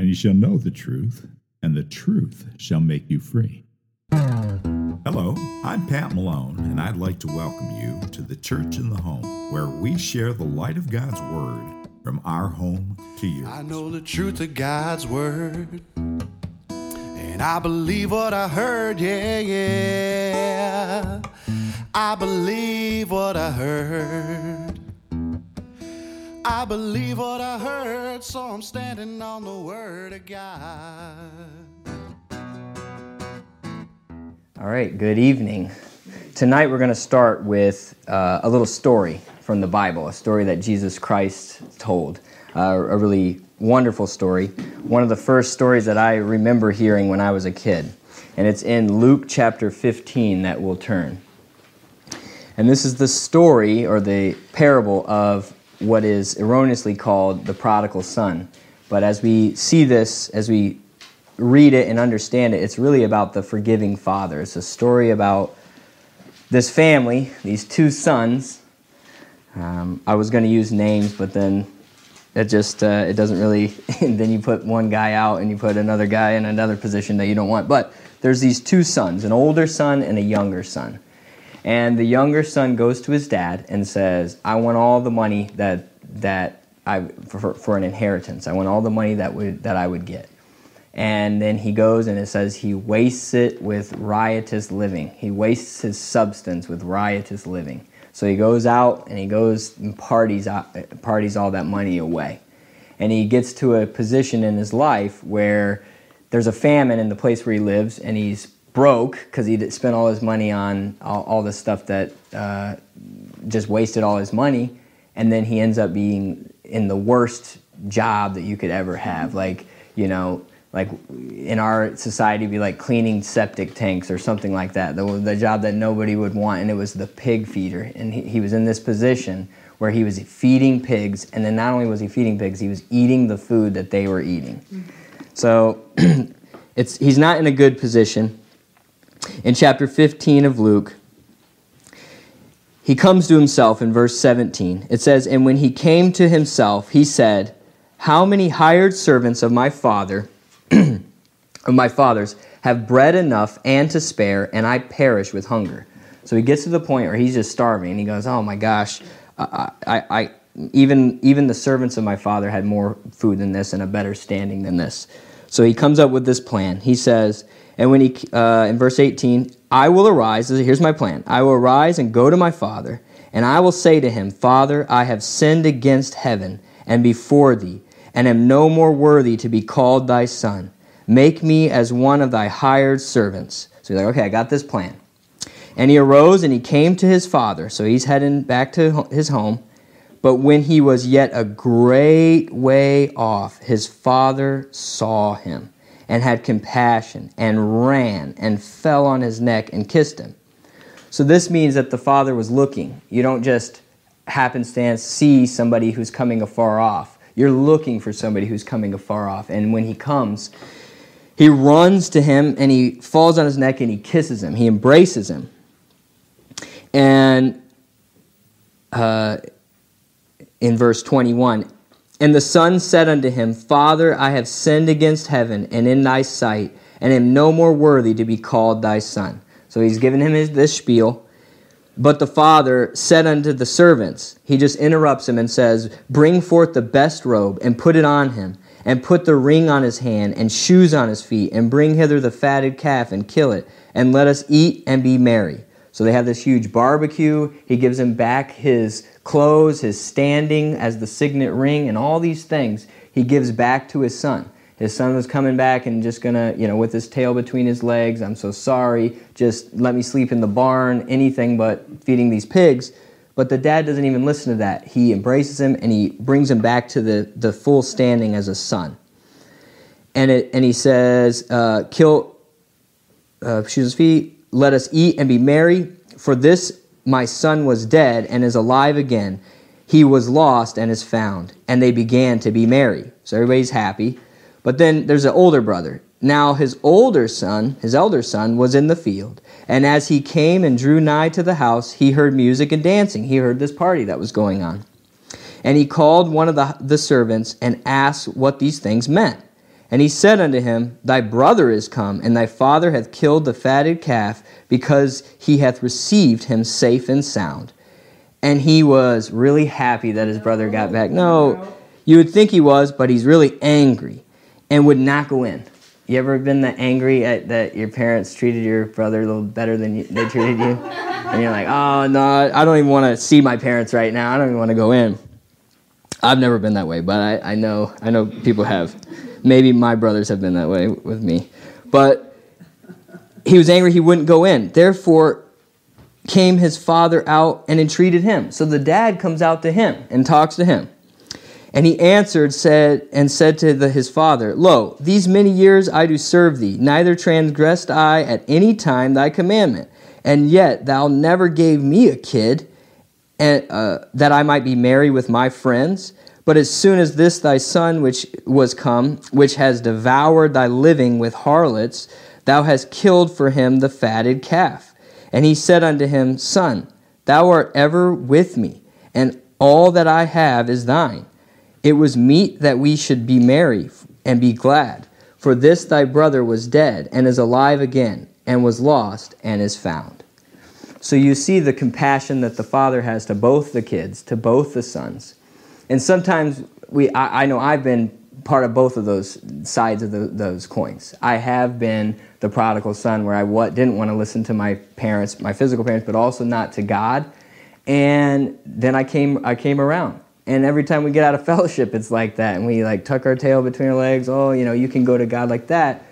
and you shall know the truth, and the truth shall make you free. Hello, I'm Pat Malone, and I'd like to welcome you to the Church in the Home, where we share the light of God's Word from our home to yours. I know the truth of God's word. And I believe what I heard, yeah, yeah. I believe what I heard. I believe what I heard, so I'm standing on the word of God. All right, good evening. Tonight we're going to start with uh, a little story from the Bible, a story that Jesus Christ told. Uh, a really wonderful story. One of the first stories that I remember hearing when I was a kid. And it's in Luke chapter 15 that we'll turn. And this is the story or the parable of what is erroneously called the prodigal son. But as we see this, as we read it and understand it, it's really about the forgiving father. It's a story about this family, these two sons. Um, I was going to use names, but then it just uh, it doesn't really. then you put one guy out and you put another guy in another position that you don't want. But there's these two sons, an older son and a younger son. And the younger son goes to his dad and says, "I want all the money that that I for, for an inheritance. I want all the money that would that I would get." And then he goes and it says he wastes it with riotous living. He wastes his substance with riotous living. So he goes out and he goes and parties uh, parties all that money away. And he gets to a position in his life where there's a famine in the place where he lives and he's broke because he spent all his money on all, all the stuff that uh, just wasted all his money. And then he ends up being in the worst job that you could ever have. Like, you know, like in our society be like cleaning septic tanks or something like that the, the job that nobody would want and it was the pig feeder and he, he was in this position where he was feeding pigs and then not only was he feeding pigs he was eating the food that they were eating so it's, he's not in a good position in chapter 15 of luke he comes to himself in verse 17 it says and when he came to himself he said how many hired servants of my father of my fathers have bread enough and to spare, and I perish with hunger. So he gets to the point where he's just starving, and he goes, "Oh my gosh, I, I, I, even even the servants of my father had more food than this and a better standing than this." So he comes up with this plan. He says, and when he uh, in verse 18, I will arise. Here's my plan. I will arise and go to my father, and I will say to him, Father, I have sinned against heaven and before thee and am no more worthy to be called thy son. Make me as one of thy hired servants. So he's like, okay, I got this plan. And he arose and he came to his father. So he's heading back to his home. But when he was yet a great way off, his father saw him and had compassion and ran and fell on his neck and kissed him. So this means that the father was looking. You don't just happenstance see somebody who's coming afar off. You're looking for somebody who's coming afar off. And when he comes, he runs to him and he falls on his neck and he kisses him. He embraces him. And uh, in verse 21, and the son said unto him, Father, I have sinned against heaven and in thy sight, and am no more worthy to be called thy son. So he's given him his, this spiel. But the father said unto the servants, he just interrupts him and says, Bring forth the best robe and put it on him, and put the ring on his hand and shoes on his feet, and bring hither the fatted calf and kill it, and let us eat and be merry. So they have this huge barbecue. He gives him back his clothes, his standing as the signet ring, and all these things he gives back to his son. His son was coming back and just gonna, you know, with his tail between his legs, I'm so sorry, just let me sleep in the barn, anything but feeding these pigs. But the dad doesn't even listen to that. He embraces him and he brings him back to the, the full standing as a son. And, it, and he says, uh, Kill, uh, shoes his feet, let us eat and be merry, for this my son was dead and is alive again. He was lost and is found. And they began to be merry. So everybody's happy. But then there's an older brother. Now his older son, his elder son, was in the field. And as he came and drew nigh to the house, he heard music and dancing. He heard this party that was going on. And he called one of the, the servants and asked what these things meant. And he said unto him, Thy brother is come, and thy father hath killed the fatted calf, because he hath received him safe and sound. And he was really happy that his brother got back. No, you would think he was, but he's really angry and would not go in. You ever been that angry at, that your parents treated your brother a little better than you, they treated you? And you're like, oh, no, I don't even want to see my parents right now. I don't even want to go in. I've never been that way, but I, I know I know people have. Maybe my brothers have been that way with me. But he was angry he wouldn't go in. Therefore came his father out and entreated him. So the dad comes out to him and talks to him. And he answered said and said to the, his father, Lo, these many years I do serve thee, neither transgressed I at any time thy commandment, and yet thou never gave me a kid, and uh, that I might be merry with my friends. But as soon as this thy son which was come, which has devoured thy living with harlots, thou hast killed for him the fatted calf. And he said unto him, Son, thou art ever with me, and all that I have is thine. It was meet that we should be merry and be glad. For this thy brother was dead and is alive again, and was lost and is found. So you see the compassion that the father has to both the kids, to both the sons. And sometimes we, I, I know I've been part of both of those sides of the, those coins. I have been the prodigal son where I didn't want to listen to my parents, my physical parents, but also not to God. And then I came, I came around and every time we get out of fellowship, it's like that. And we like tuck our tail between our legs. Oh, you know, you can go to God like that.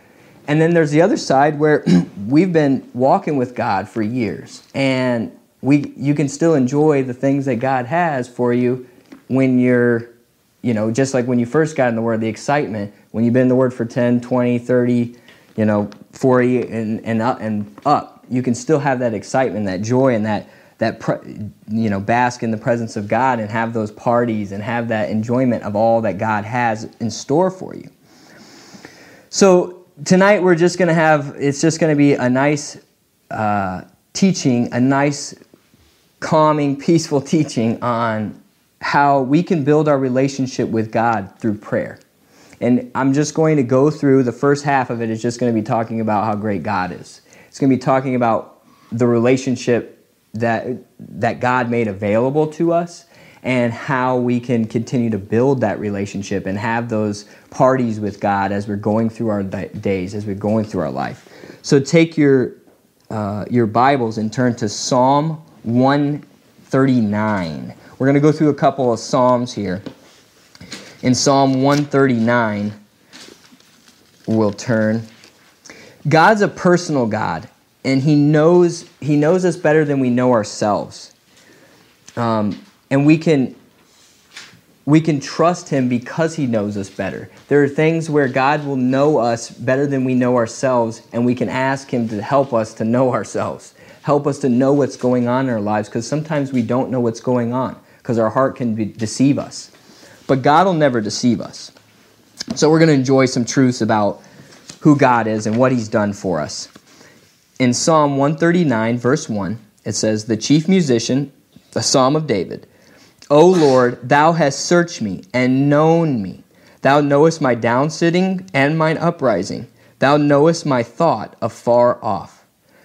And then there's the other side where we've been walking with God for years. And we, you can still enjoy the things that God has for you when you're, you know, just like when you first got in the Word, the excitement. When you've been in the Word for 10, 20, 30, you know, 40 and, and, up, and up, you can still have that excitement, that joy, and that that you know bask in the presence of God and have those parties and have that enjoyment of all that God has in store for you. So tonight we're just going to have it's just going to be a nice uh, teaching, a nice calming, peaceful teaching on how we can build our relationship with God through prayer. And I'm just going to go through the first half of it is just going to be talking about how great God is. It's going to be talking about the relationship that that God made available to us and how we can continue to build that relationship and have those parties with God as we're going through our days, as we're going through our life. So take your uh, your Bibles and turn to Psalm 139. We're going to go through a couple of Psalms here. In Psalm 139, we'll turn. God's a personal God and he knows he knows us better than we know ourselves um, and we can we can trust him because he knows us better there are things where god will know us better than we know ourselves and we can ask him to help us to know ourselves help us to know what's going on in our lives because sometimes we don't know what's going on because our heart can be, deceive us but god will never deceive us so we're going to enjoy some truths about who god is and what he's done for us in Psalm 139, verse 1, it says, The chief musician, the Psalm of David, O Lord, thou hast searched me and known me. Thou knowest my downsitting and mine uprising. Thou knowest my thought afar off.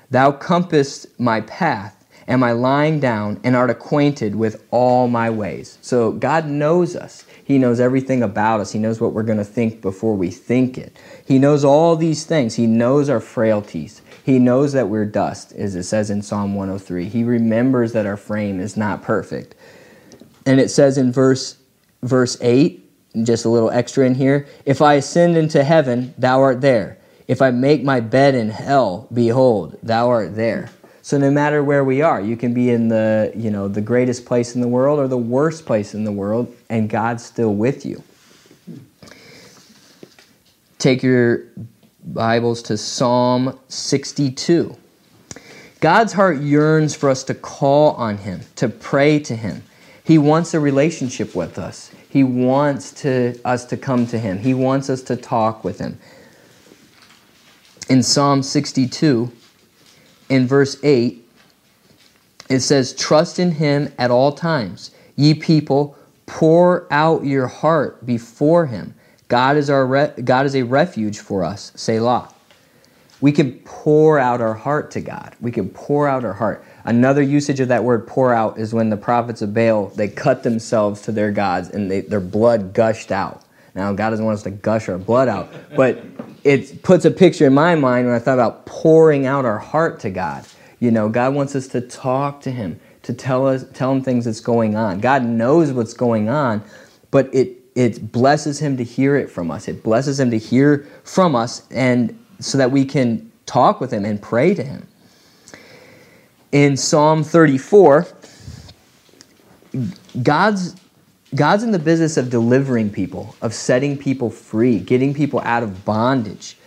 Thou compassest my path and I lying down, and art acquainted with all my ways. So God knows us. He knows everything about us. He knows what we're going to think before we think it. He knows all these things. He knows our frailties. He knows that we're dust, as it says in Psalm 103. He remembers that our frame is not perfect. And it says in verse verse 8, just a little extra in here, if I ascend into heaven, thou art there. If I make my bed in hell, behold, thou art there. So no matter where we are, you can be in the, you know, the greatest place in the world or the worst place in the world and God's still with you. Take your Bibles to Psalm 62. God's heart yearns for us to call on Him, to pray to Him. He wants a relationship with us. He wants to, us to come to Him. He wants us to talk with Him. In Psalm 62, in verse 8, it says, Trust in Him at all times. Ye people, pour out your heart before Him. God is, our re- God is a refuge for us, Selah. We can pour out our heart to God. We can pour out our heart. Another usage of that word pour out is when the prophets of Baal, they cut themselves to their gods and they, their blood gushed out. Now, God doesn't want us to gush our blood out, but it puts a picture in my mind when I thought about pouring out our heart to God. You know, God wants us to talk to Him, to tell us, tell Him things that's going on. God knows what's going on, but it it blesses Him to hear it from us. It blesses Him to hear from us, and so that we can talk with Him and pray to Him. In Psalm 34, God's God's in the business of delivering people, of setting people free, getting people out of bondage.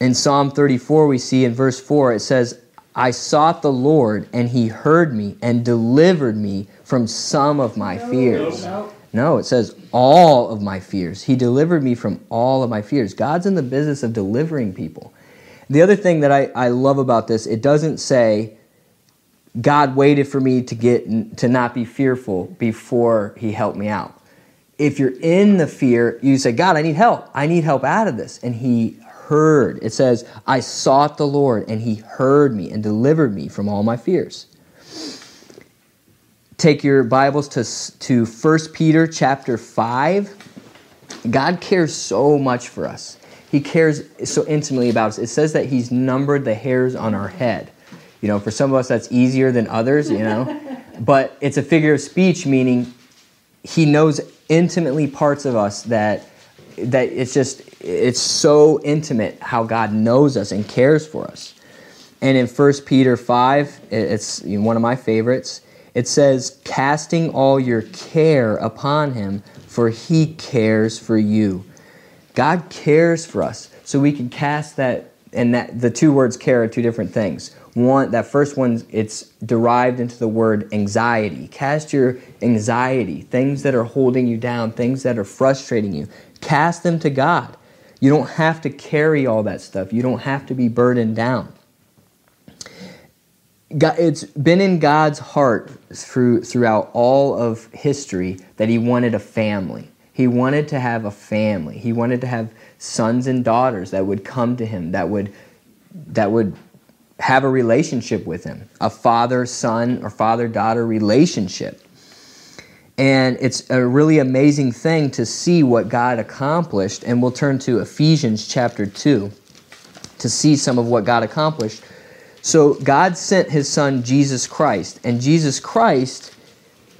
In Psalm 34, we see in verse 4, it says, I sought the Lord, and he heard me and delivered me from some of my fears. No, it says all of my fears. He delivered me from all of my fears. God's in the business of delivering people. The other thing that I, I love about this, it doesn't say, God waited for me to get to not be fearful before he helped me out. If you're in the fear, you say, God, I need help. I need help out of this. And he heard. It says, I sought the Lord, and he heard me and delivered me from all my fears. Take your Bibles to, to 1 Peter chapter 5. God cares so much for us. He cares so intimately about us. It says that he's numbered the hairs on our head. You know, for some of us that's easier than others, you know. but it's a figure of speech meaning he knows intimately parts of us that that it's just it's so intimate how God knows us and cares for us. And in 1 Peter 5, it's one of my favorites. It says, "Casting all your care upon him, for he cares for you." God cares for us. So we can cast that and that the two words care are two different things one that first one it's derived into the word anxiety. Cast your anxiety things that are holding you down things that are frustrating you. Cast them to god. You don't have to carry all that stuff. You don't have to be burdened down. God, it's been in god's heart through, throughout all of history that he wanted a family. He wanted to have a family. He wanted to have sons and daughters that would come to him that would that would have a relationship with him a father son or father daughter relationship. And it's a really amazing thing to see what god accomplished. And we'll turn to ephesians chapter 2 to see some of what god accomplished. So god sent his son jesus christ and jesus christ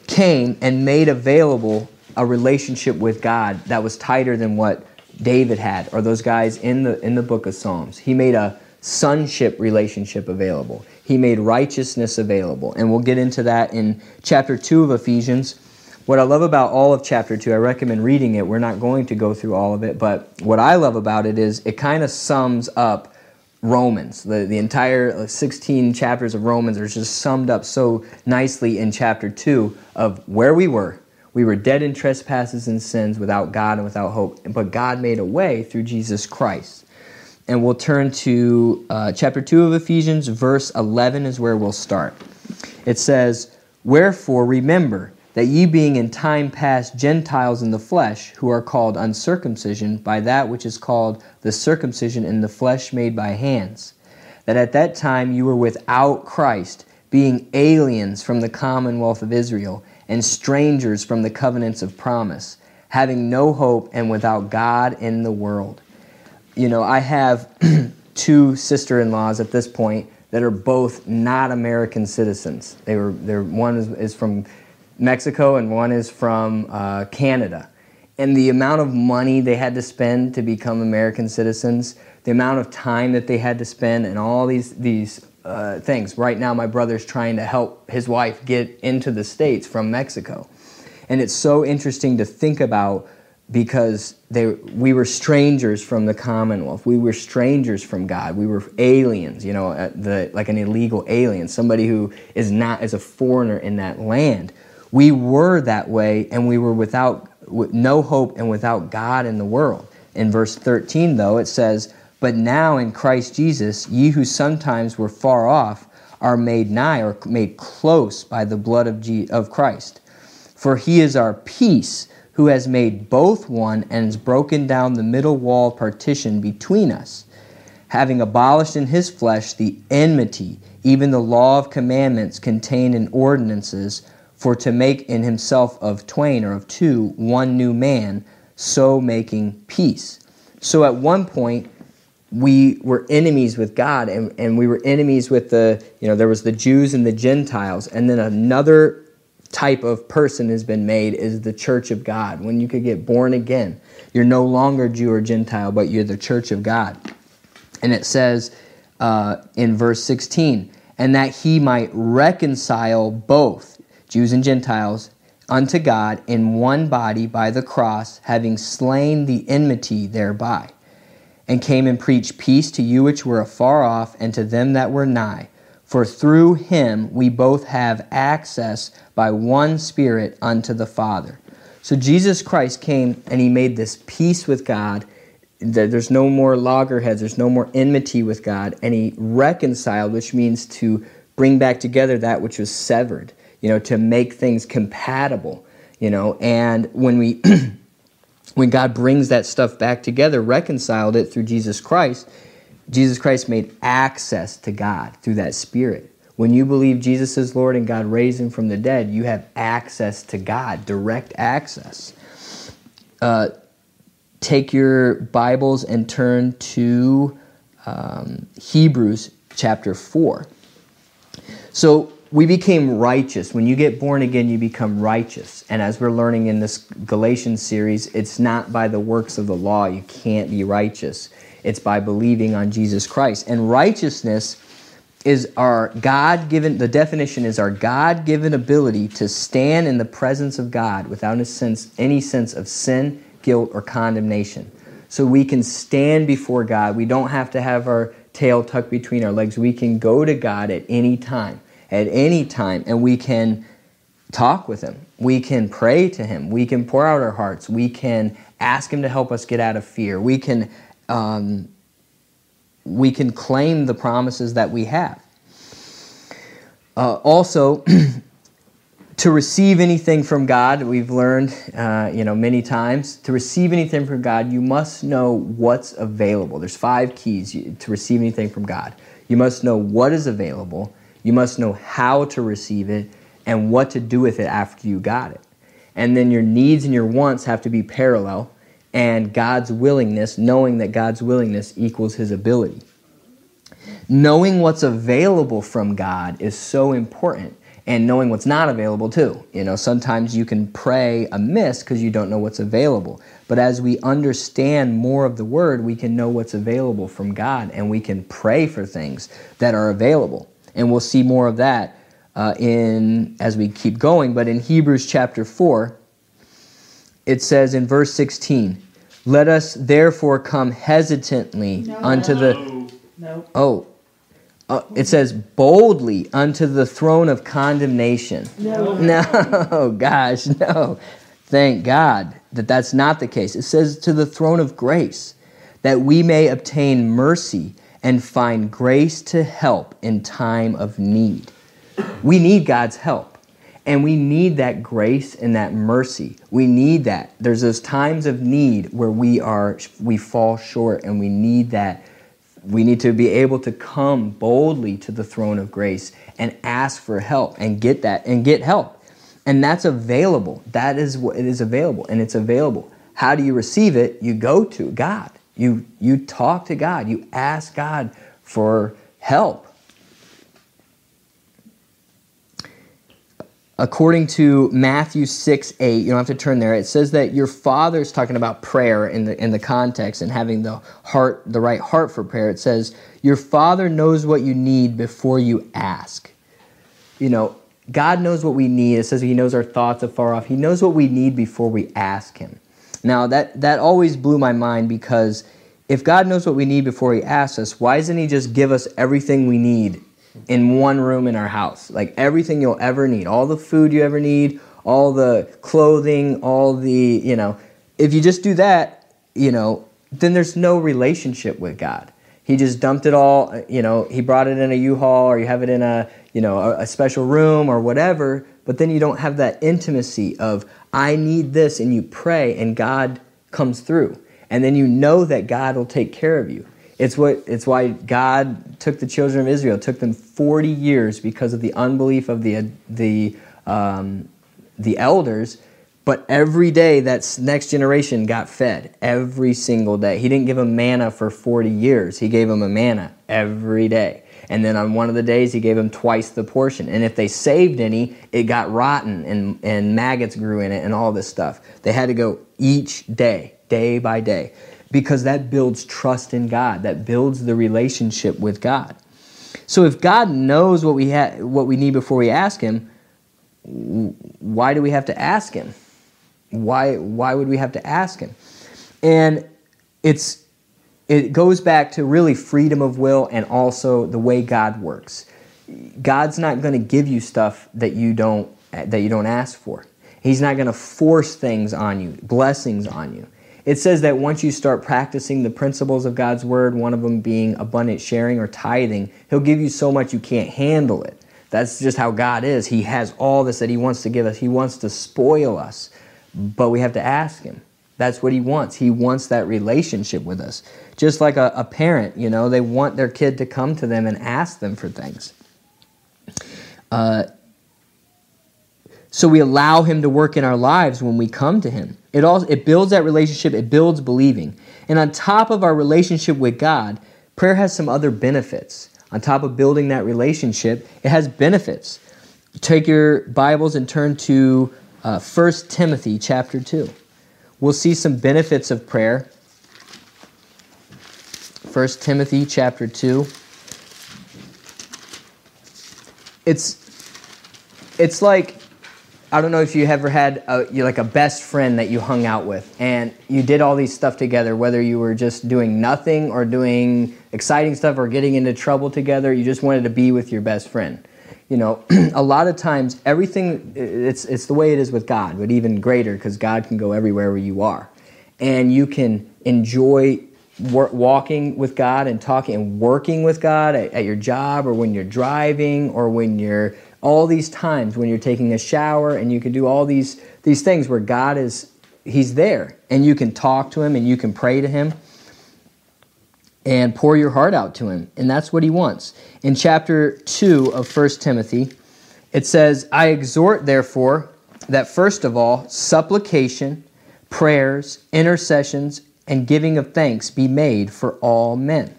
came and made available a relationship with god that was tighter than what david had or those guys in the in the book of psalms. He made a sonship relationship available. He made righteousness available. And we'll get into that in chapter 2 of Ephesians. What I love about all of chapter 2, I recommend reading it. We're not going to go through all of it, but what I love about it is it kind of sums up Romans. The, the entire 16 chapters of Romans are just summed up so nicely in chapter 2 of where we were. We were dead in trespasses and sins without God and without hope, but God made a way through Jesus Christ and we'll turn to uh, chapter 2 of Ephesians, verse 11 is where we'll start. It says, Wherefore remember that ye being in time past Gentiles in the flesh, who are called uncircumcision by that which is called the circumcision in the flesh made by hands, that at that time you were without Christ, being aliens from the commonwealth of Israel, and strangers from the covenants of promise, having no hope and without God in the world you know, I have two sister-in-laws at this point that are both not American citizens. They were, they're, one is, is from Mexico and one is from uh, Canada. And the amount of money they had to spend to become American citizens, the amount of time that they had to spend, and all these these uh, things. Right now, my brother's trying to help his wife get into the states from Mexico, and it's so interesting to think about because they, we were strangers from the Commonwealth. We were strangers from God. We were aliens, you know, uh, the, like an illegal alien, somebody who is not as a foreigner in that land. We were that way, and we were without with no hope and without God in the world. In verse 13, though, it says, But now in Christ Jesus, ye who sometimes were far off are made nigh or made close by the blood of, of Christ. For he is our peace who has made both one and has broken down the middle wall partition between us, having abolished in his flesh the enmity, even the law of commandments contained in ordinances, for to make in himself of twain or of two one new man, so making peace. So at one point, we were enemies with God and, and we were enemies with the, you know, there was the Jews and the Gentiles, and then another type of person has been made is the church of God. When you could get born again, you're no longer Jew or Gentile, but you're the church of God. And it says uh, in verse 16, and that he might reconcile both Jews and Gentiles unto God in one body by the cross, having slain the enmity thereby, and came and preached peace to you which were afar off, and to them that were nigh. For through him we both have access by one Spirit unto the Father. So Jesus Christ came and he made this peace with God. There's no more loggerheads, there's no more enmity with God. And he reconciled, which means to bring back together that which was severed, you know, to make things compatible, you know. And when we when God brings that stuff back together, reconciled it through Jesus Christ, Jesus Christ made access to God through that Spirit. When you believe Jesus is Lord and God raised him from the dead, you have access to God, direct access. Uh, take your Bibles and turn to um, Hebrews chapter 4. So, we became righteous. When you get born again, you become righteous. And as we're learning in this Galatians series, it's not by the works of the law. You can't be righteous. It's by believing on Jesus Christ. And righteousness is our God given, the definition is our God given ability to stand in the presence of God without sense, any sense of sin, guilt, or condemnation. So we can stand before God. We don't have to have our tail tucked between our legs. We can go to God at any time, at any time, and we can talk with Him. We can pray to Him. We can pour out our hearts. We can ask Him to help us get out of fear. We can um, we can claim the promises that we have. Uh, also, to receive anything from God, we've learned, uh, you know, many times. To receive anything from God, you must know what's available. There's five keys to receive anything from God. You must know what is available. You must know how to receive it and what to do with it after you got it. And then your needs and your wants have to be parallel and God's willingness, knowing that God's willingness equals his ability. Knowing what's available from God is so important, and knowing what's not available too. You know, sometimes you can pray amiss because you don't know what's available. But as we understand more of the word, we can know what's available from God, and we can pray for things that are available. And we'll see more of that uh, in as we keep going. But in Hebrews chapter four, it says in verse 16, Let us therefore come hesitantly no. unto the. No. Oh. Uh, it says boldly unto the throne of condemnation. No. No, gosh, no. Thank God that that's not the case. It says to the throne of grace that we may obtain mercy and find grace to help in time of need. We need God's help. And we need that grace and that mercy. We need that. There's those times of need where we are we fall short and we need that we need to be able to come boldly to the throne of grace and ask for help and get that and get help. And that's available. That is what it is available and it's available. How do you receive it? You go to God. You you talk to God. You ask God for help. According to Matthew 6 8, you don't have to turn there, it says that your father is talking about prayer in the, in the context and having the heart, the right heart for prayer. It says, Your father knows what you need before you ask. You know, God knows what we need. It says He knows our thoughts afar off. He knows what we need before we ask Him. Now, that, that always blew my mind because if God knows what we need before He asks us, why doesn't He just give us everything we need in one room in our house. Like everything you'll ever need, all the food you ever need, all the clothing, all the, you know, if you just do that, you know, then there's no relationship with God. He just dumped it all, you know, he brought it in a U-Haul or you have it in a, you know, a, special room or whatever, but then you don't have that intimacy of I need this, and you pray, and God comes through. And then you know that God will take care of you. It's what it's why God took the children of Israel, took them 40 years because of the unbelief of the the um, the elders. But every day that next generation got fed every single day. He didn't give them manna for 40 years. He gave them a manna every day. And then on one of the days, he gave them twice the portion. And if they saved any, it got rotten and, and maggots grew in it and all this stuff. They had to go each day, day by day because that builds trust in God, that builds the relationship with God. So if God knows what we ha- what we need before we ask him, why do we have to ask him? Why why would we have to ask him? And it's it goes back to really freedom of will and also the way God works. God's not going to give you stuff that you don't that you don't ask for. He's not going to force things on you, blessings on you. It says that once you start practicing the principles of God's word, one of them being abundant sharing or tithing, He'll give you so much you can't handle it. That's just how God is. He has all this that He wants to give us, He wants to spoil us, but we have to ask Him. That's what He wants. He wants that relationship with us. Just like a, a parent, you know, they want their kid to come to them and ask them for things. Uh, so we allow him to work in our lives when we come to him. It all it builds that relationship, it builds believing. And on top of our relationship with God, prayer has some other benefits. On top of building that relationship, it has benefits. Take your Bibles and turn to uh, 1 Timothy chapter 2. We'll see some benefits of prayer. 1 Timothy chapter 2. It's it's like I don't know if you ever had a, you like a best friend that you hung out with and you did all these stuff together, whether you were just doing nothing or doing exciting stuff or getting into trouble together. You just wanted to be with your best friend. You know, a lot of times everything it's it's the way it is with God, but even greater because God can go everywhere where you are, and you can enjoy walking with God and talking and working with God at, at your job or when you're driving or when you're all these times when you're taking a shower and you can do all these these things where God is he's there and you can talk to him and you can pray to him and pour your heart out to him and that's what he wants. In chapter 2 of 1 Timothy it says, "I exhort therefore that first of all supplication, prayers, intercessions and giving of thanks be made for all men."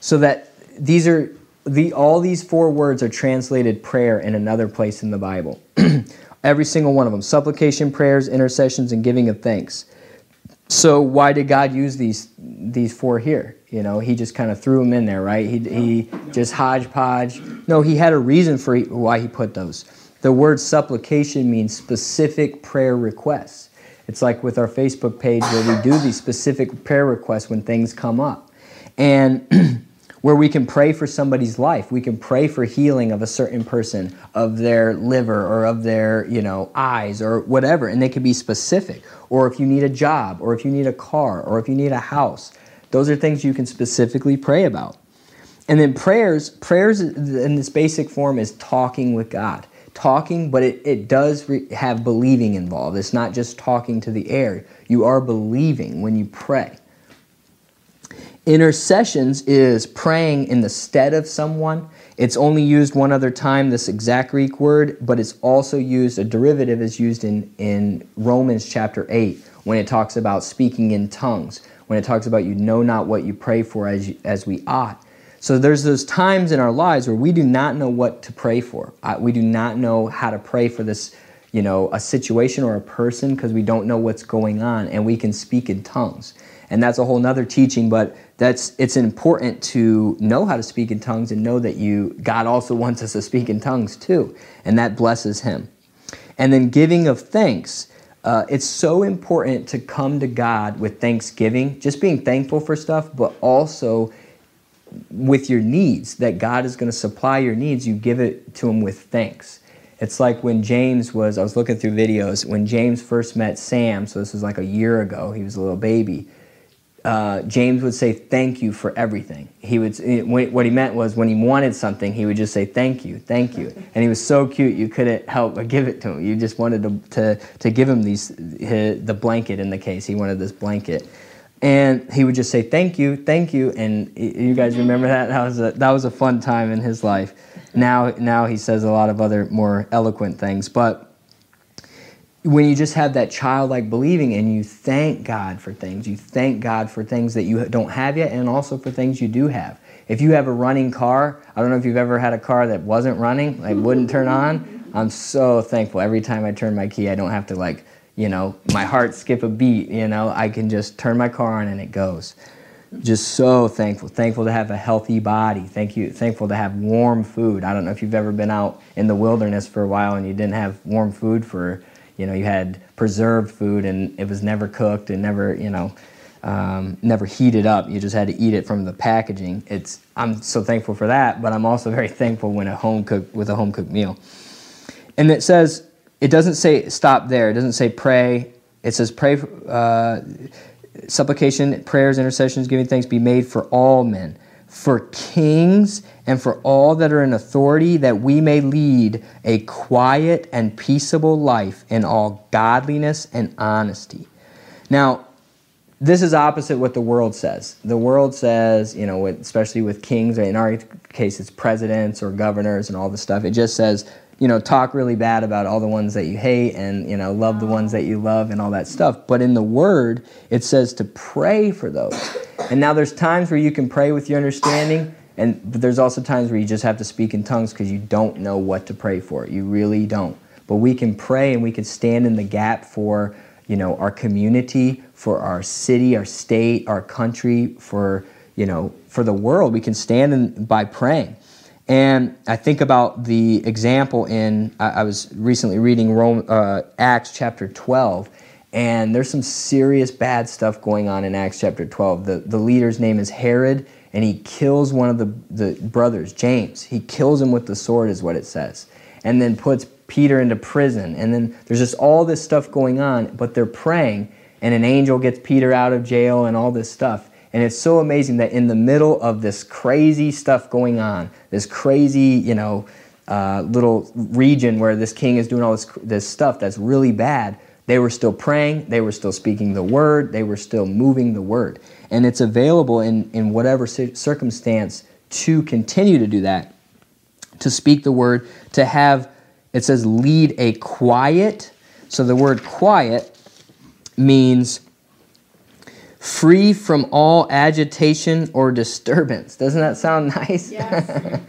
So that these are the, all these four words are translated prayer in another place in the Bible. Every single one of them supplication, prayers, intercessions, and giving of thanks. So, why did God use these, these four here? You know, He just kind of threw them in there, right? He, he just hodgepodge. No, He had a reason for why He put those. The word supplication means specific prayer requests. It's like with our Facebook page where we do these specific prayer requests when things come up. And where we can pray for somebody's life. We can pray for healing of a certain person, of their liver or of their, you know, eyes or whatever, and they can be specific. Or if you need a job, or if you need a car, or if you need a house. Those are things you can specifically pray about. And then prayers, prayers in this basic form is talking with God. Talking, but it, it does re- have believing involved. It's not just talking to the air. You are believing when you pray. Intercessions is praying in the stead of someone. It's only used one other time, this exact Greek word, but it's also used, a derivative is used in, in Romans chapter 8 when it talks about speaking in tongues, when it talks about you know not what you pray for as, you, as we ought. So there's those times in our lives where we do not know what to pray for. We do not know how to pray for this, you know, a situation or a person because we don't know what's going on and we can speak in tongues and that's a whole nother teaching but that's it's important to know how to speak in tongues and know that you god also wants us to speak in tongues too and that blesses him. And then giving of thanks uh, it's so important to come to god with thanksgiving just being thankful for stuff but also with your needs that god is going to supply your needs you give it to him with thanks. It's like when james was i was looking through videos when james first met sam so this was like a year ago he was a little baby uh, James would say thank you for everything. He would what he meant was when he wanted something, he would just say thank you, thank you, and he was so cute you couldn't help but give it to him. You just wanted to to, to give him these his, the blanket in the case. He wanted this blanket, and he would just say thank you, thank you, and you guys remember that? That was a that was a fun time in his life. Now now he says a lot of other more eloquent things, but when you just have that childlike believing and you thank God for things, you thank God for things that you don't have yet and also for things you do have. If you have a running car, I don't know if you've ever had a car that wasn't running, like wouldn't turn on. I'm so thankful. Every time I turn my key, I don't have to like, you know, my heart skip a beat, you know, I can just turn my car on and it goes. Just so thankful. Thankful to have a healthy body. Thank you. Thankful to have warm food. I don't know if you've ever been out in the wilderness for a while and you didn't have warm food for you know, you had preserved food and it was never cooked and never, you know, um, never heated up. You just had to eat it from the packaging. It's I'm so thankful for that, but I'm also very thankful when a home cook with a home cooked meal. And it says it doesn't say stop there. It doesn't say pray. It says pray. Uh, supplication, prayers, intercessions, giving thanks be made for all men for kings and for all that are in authority, that we may lead a quiet and peaceable life in all godliness and honesty. Now, this is opposite what the world says. The world says, you know, especially with kings, in our case, it's presidents or governors and all this stuff. It just says, you know, talk really bad about all the ones that you hate and, you know, love the ones that you love and all that stuff. But in the Word, it says to pray for those. And now there's times where you can pray with your understanding, and but there's also times where you just have to speak in tongues because you don't know what to pray for. You really don't. But we can pray and we can stand in the gap for, you know, our community, for our city, our state, our country, for, you know, for the world. We can stand in, by praying. And I think about the example in, I, was recently reading Rome, uh, Acts chapter 12, and there's some serious bad stuff going on in Acts chapter 12. The, the leader's name is Herod, and he kills one of the, the brothers, James. He kills him with the sword, is what it says, and then puts Peter into prison. And then there's just all this stuff going on, but they're praying, and an angel gets Peter out of jail and all this stuff. And it's so amazing that in the middle of this crazy stuff going on, this crazy, you know, uh, little region where this king is doing all this, this stuff that's really bad, they were still praying, they were still speaking the word, they were still moving the word. And it's available in, in whatever circumstance to continue to do that, to speak the word, to have, it says, lead a quiet. So the word quiet means free from all agitation or disturbance. Doesn't that sound nice? Yes.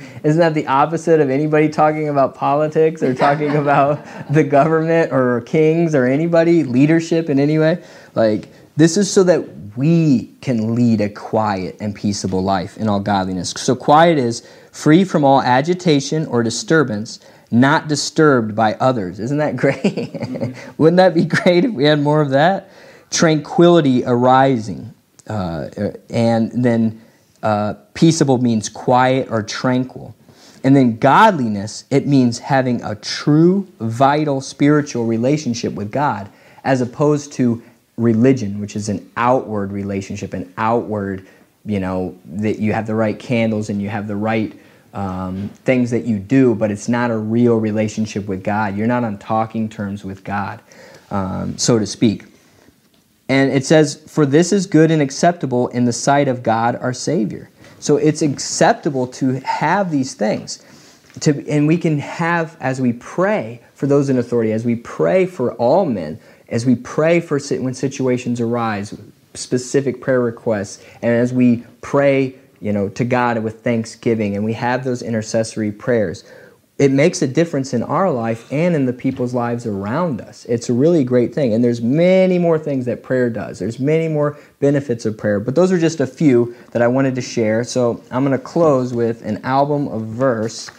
Isn't that the opposite of anybody talking about politics or talking about the government or kings or anybody, leadership in any way? Like, this is so that we can lead a quiet and peaceable life in all godliness. So, quiet is free from all agitation or disturbance, not disturbed by others. Isn't that great? Mm-hmm. Wouldn't that be great if we had more of that? Tranquility arising. Uh, and then uh, peaceable means quiet or tranquil. And then godliness, it means having a true, vital spiritual relationship with God, as opposed to religion, which is an outward relationship, an outward, you know, that you have the right candles and you have the right um, things that you do, but it's not a real relationship with God. You're not on talking terms with God, um, so to speak. And it says, For this is good and acceptable in the sight of God our Savior. So it's acceptable to have these things. To, and we can have, as we pray for those in authority, as we pray for all men, as we pray for when situations arise, specific prayer requests, and as we pray, you know, to God with thanksgiving, and we have those intercessory prayers, it makes a difference in our life and in the people's lives around us. It's a really great thing. And there's many more things that prayer does. There's many more benefits of prayer, but those are just a few that I wanted to share. So I'm going to close with an album of verse.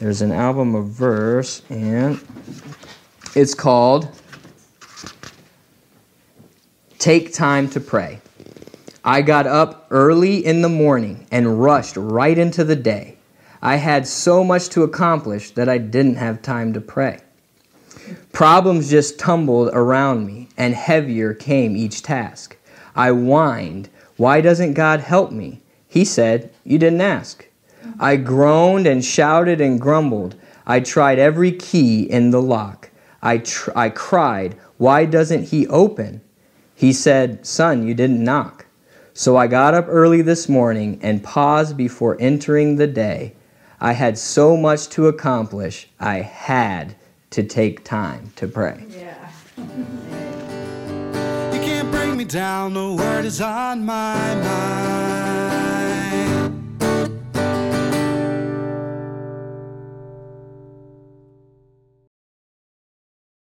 There's an album of verse and it's called Take Time to Pray. I got up early in the morning and rushed right into the day. I had so much to accomplish that I didn't have time to pray. Problems just tumbled around me, and heavier came each task. I whined, Why doesn't God help me? He said, You didn't ask. I groaned and shouted and grumbled. I tried every key in the lock. I, tr- I cried, Why doesn't he open? He said, Son, you didn't knock. So I got up early this morning and paused before entering the day. I had so much to accomplish, I had to take time to pray. Yeah. You can't bring me down, the word is on my mind.